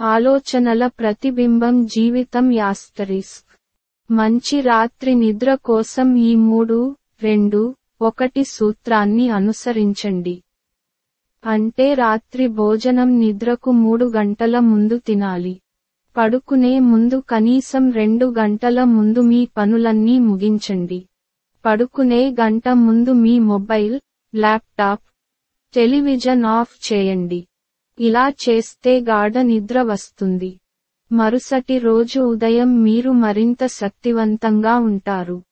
ఆలోచనల ప్రతిబింబం జీవితం యాస్తరిస్క్. మంచి రాత్రి నిద్ర కోసం ఈ మూడు రెండు ఒకటి సూత్రాన్ని అనుసరించండి. అంటే రాత్రి భోజనం నిద్రకు మూడు గంటల ముందు తినాలి. పడుకునే ముందు కనీసం రెండు గంటల ముందు మీ పనులన్నీ ముగించండి. పడుకునే గంట ముందు మీ మొబైల్ ల్యాప్టాప్ టెలివిజన్ ఆఫ్ చేయండి. ఇలా చేస్తే గాఢ నిద్ర వస్తుంది. మరుసటి రోజు ఉదయం మీరు మరింత శక్తివంతంగా ఉంటారు.